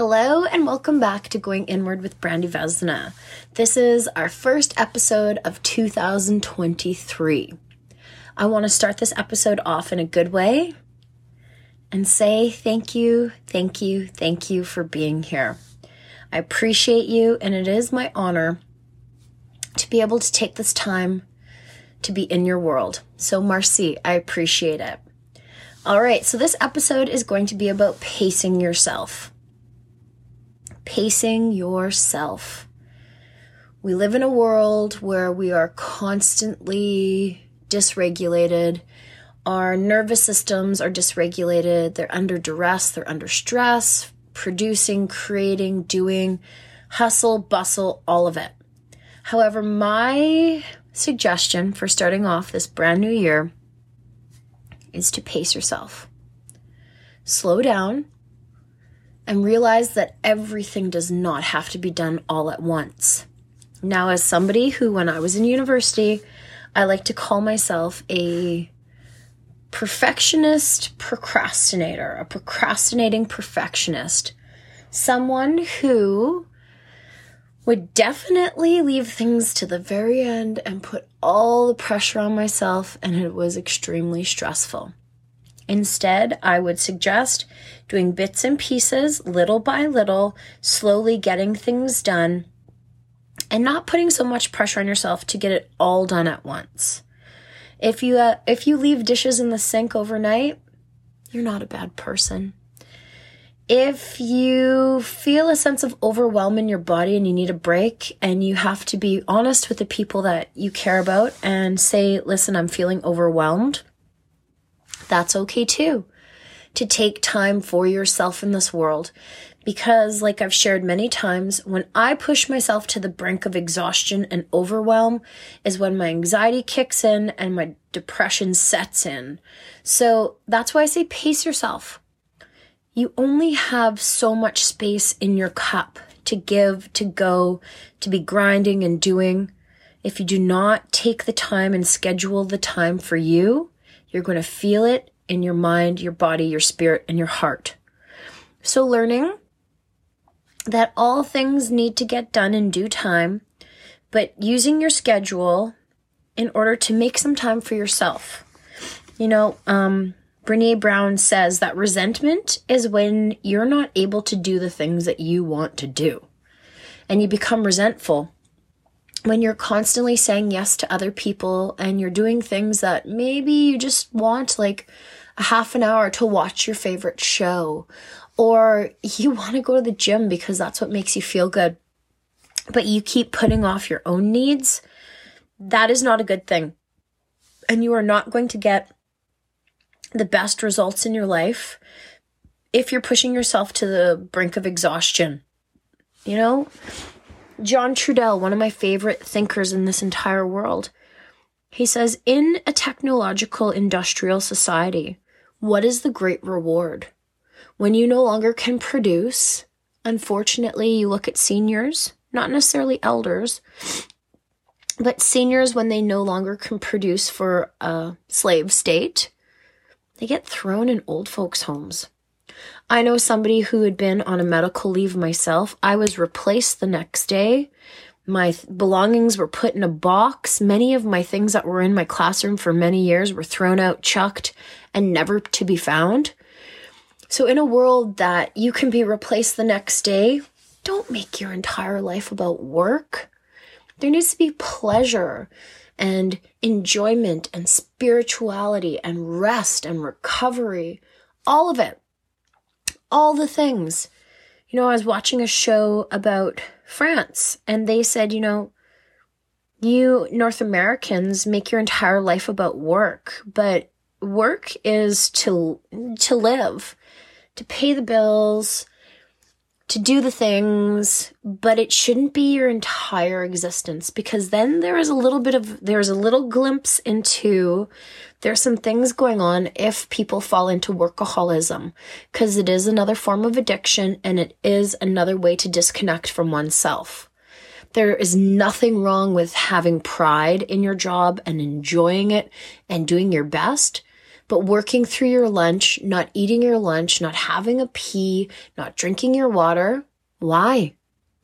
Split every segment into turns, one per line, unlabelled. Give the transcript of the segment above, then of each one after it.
Hello and welcome back to Going Inward with Brandy Vesna. This is our first episode of 2023. I want to start this episode off in a good way and say thank you, thank you, thank you for being here. I appreciate you, and it is my honor to be able to take this time to be in your world. So, Marcy, I appreciate it. All right, so this episode is going to be about pacing yourself pacing yourself. We live in a world where we are constantly dysregulated. Our nervous systems are dysregulated. They're under duress, they're under stress, producing, creating, doing, hustle, bustle, all of it. However, my suggestion for starting off this brand new year is to pace yourself. Slow down and realize that everything does not have to be done all at once. Now, as somebody who, when I was in university, I like to call myself a perfectionist procrastinator, a procrastinating perfectionist, someone who would definitely leave things to the very end and put all the pressure on myself, and it was extremely stressful. Instead, I would suggest doing bits and pieces, little by little, slowly getting things done, and not putting so much pressure on yourself to get it all done at once. If you uh, if you leave dishes in the sink overnight, you're not a bad person. If you feel a sense of overwhelm in your body and you need a break and you have to be honest with the people that you care about and say, "Listen, I'm feeling overwhelmed." That's okay too. To take time for yourself in this world. Because, like I've shared many times, when I push myself to the brink of exhaustion and overwhelm is when my anxiety kicks in and my depression sets in. So that's why I say pace yourself. You only have so much space in your cup to give, to go, to be grinding and doing. If you do not take the time and schedule the time for you, you're going to feel it in your mind, your body, your spirit, and your heart. So, learning that all things need to get done in due time, but using your schedule in order to make some time for yourself. You know, um, Brene Brown says that resentment is when you're not able to do the things that you want to do. And you become resentful when you're constantly saying yes to other people and you're doing things that maybe you just want like a half an hour to watch your favorite show or you want to go to the gym because that's what makes you feel good but you keep putting off your own needs that is not a good thing. And you are not going to get the best results in your life if you're pushing yourself to the brink of exhaustion you know John Trudell, one of my favorite thinkers in this entire world, he says, In a technological industrial society, what is the great reward? When you no longer can produce, unfortunately, you look at seniors, not necessarily elders, but seniors, when they no longer can produce for a slave state, they get thrown in old folks' homes. I know somebody who had been on a medical leave myself. I was replaced the next day. My belongings were put in a box. Many of my things that were in my classroom for many years were thrown out, chucked, and never to be found. So, in a world that you can be replaced the next day, don't make your entire life about work. There needs to be pleasure and enjoyment and spirituality and rest and recovery, all of it all the things. You know, I was watching a show about France and they said, you know, you North Americans make your entire life about work, but work is to to live, to pay the bills, to do the things, but it shouldn't be your entire existence because then there is a little bit of there's a little glimpse into there's some things going on if people fall into workaholism because it is another form of addiction and it is another way to disconnect from oneself. There is nothing wrong with having pride in your job and enjoying it and doing your best. But working through your lunch, not eating your lunch, not having a pee, not drinking your water, why?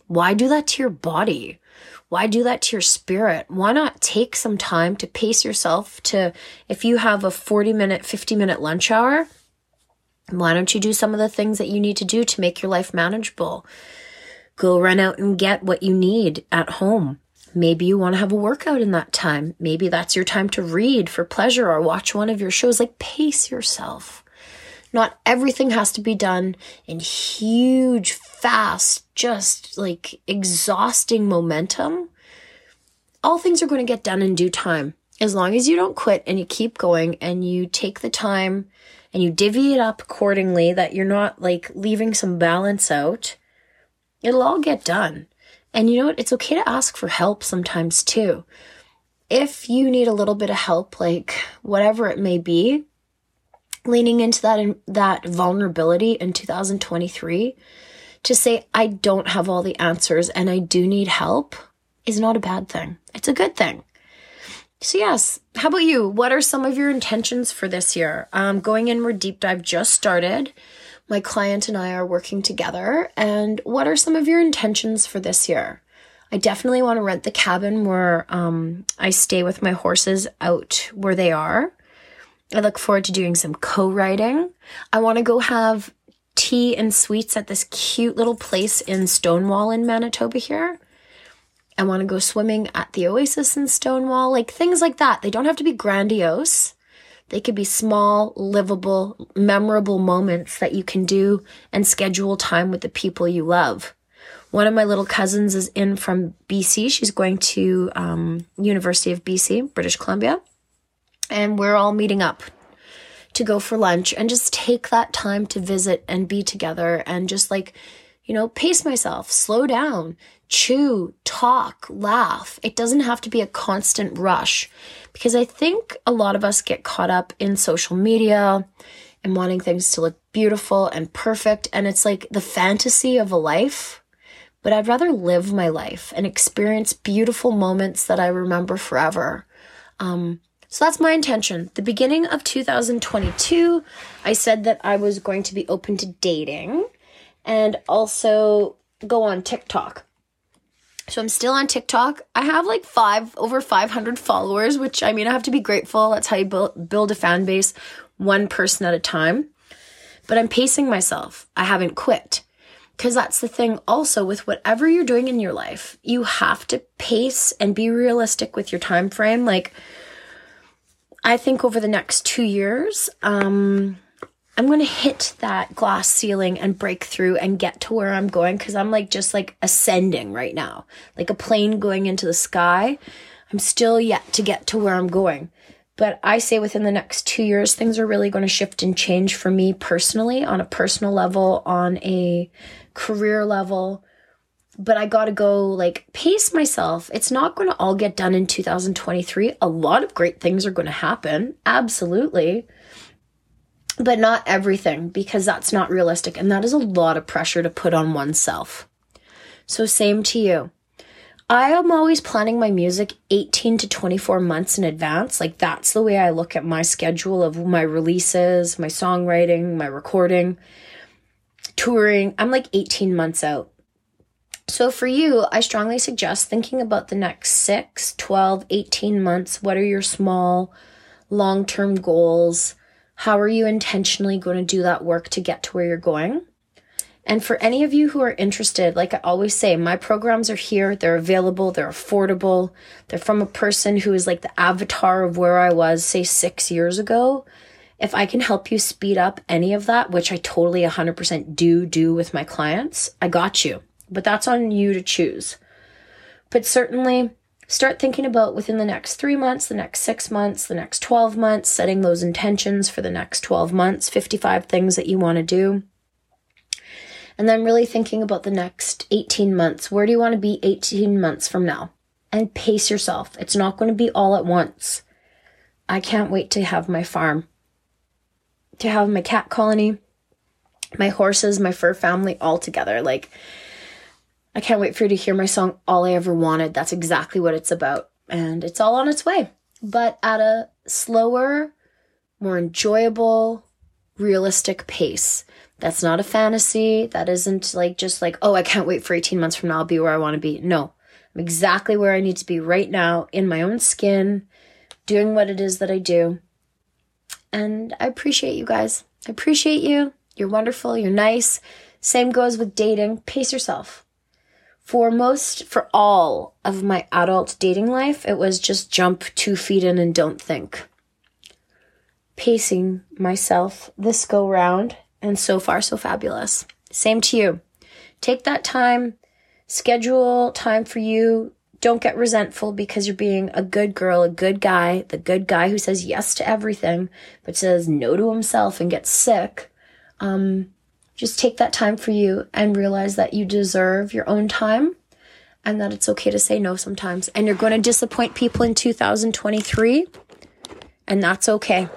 Why do that to your body? Why do that to your spirit? Why not take some time to pace yourself to, if you have a 40 minute, 50 minute lunch hour, why don't you do some of the things that you need to do to make your life manageable? Go run out and get what you need at home. Maybe you want to have a workout in that time. Maybe that's your time to read for pleasure or watch one of your shows. Like, pace yourself. Not everything has to be done in huge, fast, just like exhausting momentum. All things are going to get done in due time. As long as you don't quit and you keep going and you take the time and you divvy it up accordingly, that you're not like leaving some balance out, it'll all get done. And you know what? It's okay to ask for help sometimes too. If you need a little bit of help, like whatever it may be, leaning into that that vulnerability in 2023 to say I don't have all the answers and I do need help is not a bad thing. It's a good thing. So yes, how about you? What are some of your intentions for this year? Um, going inward deep dive just started. My client and I are working together. And what are some of your intentions for this year? I definitely want to rent the cabin where um, I stay with my horses out where they are. I look forward to doing some co writing. I want to go have tea and sweets at this cute little place in Stonewall in Manitoba here. I want to go swimming at the Oasis in Stonewall, like things like that. They don't have to be grandiose. They could be small, livable, memorable moments that you can do and schedule time with the people you love. One of my little cousins is in from BC. She's going to um, University of BC, British Columbia and we're all meeting up to go for lunch and just take that time to visit and be together and just like, you know, pace myself, slow down, chew, talk, laugh. It doesn't have to be a constant rush because I think a lot of us get caught up in social media and wanting things to look beautiful and perfect. And it's like the fantasy of a life. But I'd rather live my life and experience beautiful moments that I remember forever. Um, so that's my intention. The beginning of 2022, I said that I was going to be open to dating and also go on TikTok. So I'm still on TikTok. I have like five over 500 followers, which I mean, I have to be grateful. That's how you build, build a fan base, one person at a time. But I'm pacing myself. I haven't quit. Because that's the thing also with whatever you're doing in your life, you have to pace and be realistic with your time frame. Like, I think over the next two years, um, I'm going to hit that glass ceiling and break through and get to where I'm going because I'm like just like ascending right now, like a plane going into the sky. I'm still yet to get to where I'm going. But I say within the next two years, things are really going to shift and change for me personally on a personal level, on a career level but I gotta go like pace myself. It's not gonna all get done in 2023. A lot of great things are gonna happen, absolutely. But not everything, because that's not realistic. And that is a lot of pressure to put on oneself. So, same to you. I am always planning my music 18 to 24 months in advance. Like, that's the way I look at my schedule of my releases, my songwriting, my recording, touring. I'm like 18 months out. So for you, I strongly suggest thinking about the next 6, 12, 18 months. What are your small, long term goals? How are you intentionally going to do that work to get to where you're going? And for any of you who are interested, like I always say, my programs are here. They're available. They're affordable. They're from a person who is like the avatar of where I was, say, six years ago. If I can help you speed up any of that, which I totally 100% do do with my clients, I got you but that's on you to choose. But certainly start thinking about within the next three months, the next six months, the next 12 months, setting those intentions for the next 12 months, 55 things that you want to do. And then really thinking about the next 18 months. Where do you want to be 18 months from now? And pace yourself. It's not going to be all at once. I can't wait to have my farm, to have my cat colony, my horses, my fur family all together. Like, I can't wait for you to hear my song All I Ever Wanted. That's exactly what it's about. And it's all on its way, but at a slower, more enjoyable, realistic pace. That's not a fantasy. That isn't like just like, oh, I can't wait for 18 months from now. I'll be where I want to be. No, I'm exactly where I need to be right now in my own skin, doing what it is that I do. And I appreciate you guys. I appreciate you. You're wonderful. You're nice. Same goes with dating. Pace yourself. For most, for all of my adult dating life, it was just jump two feet in and don't think. Pacing myself this go round, and so far, so fabulous. Same to you. Take that time, schedule time for you. Don't get resentful because you're being a good girl, a good guy, the good guy who says yes to everything, but says no to himself and gets sick. Um, just take that time for you and realize that you deserve your own time and that it's okay to say no sometimes. And you're going to disappoint people in 2023, and that's okay.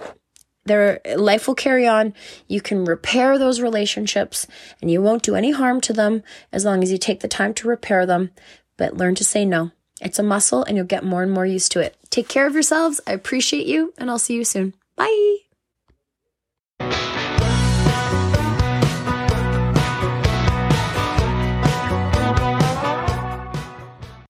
Their life will carry on. You can repair those relationships and you won't do any harm to them as long as you take the time to repair them. But learn to say no. It's a muscle and you'll get more and more used to it. Take care of yourselves. I appreciate you and I'll see you soon. Bye.